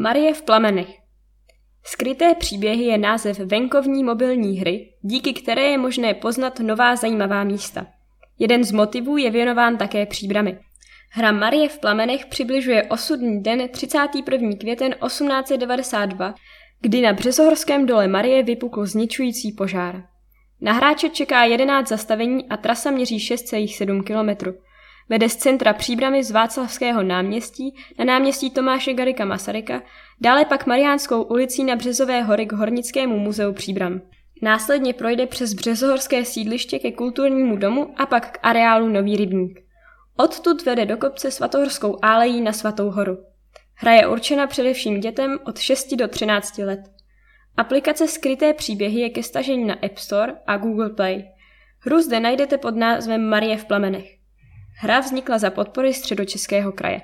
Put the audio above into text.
Marie v plamenech. Skryté příběhy je název venkovní mobilní hry, díky které je možné poznat nová zajímavá místa. Jeden z motivů je věnován také příbrami. Hra Marie v plamenech přibližuje osudný den 31. květen 1892, kdy na Březohorském dole Marie vypukl zničující požár. Na hráče čeká 11 zastavení a trasa měří 6,7 km. Vede z centra příbramy z Václavského náměstí na náměstí Tomáše Garika Masaryka, dále pak Mariánskou ulicí na Březové hory k Hornickému muzeu příbram. Následně projde přes Březohorské sídliště ke kulturnímu domu a pak k areálu Nový rybník. Odtud vede do kopce svatohorskou álejí na Svatou horu. Hra je určena především dětem od 6 do 13 let. Aplikace Skryté příběhy je ke stažení na App Store a Google Play. Hru zde najdete pod názvem Marie v plamenech. Hra vznikla za podpory středočeského kraje.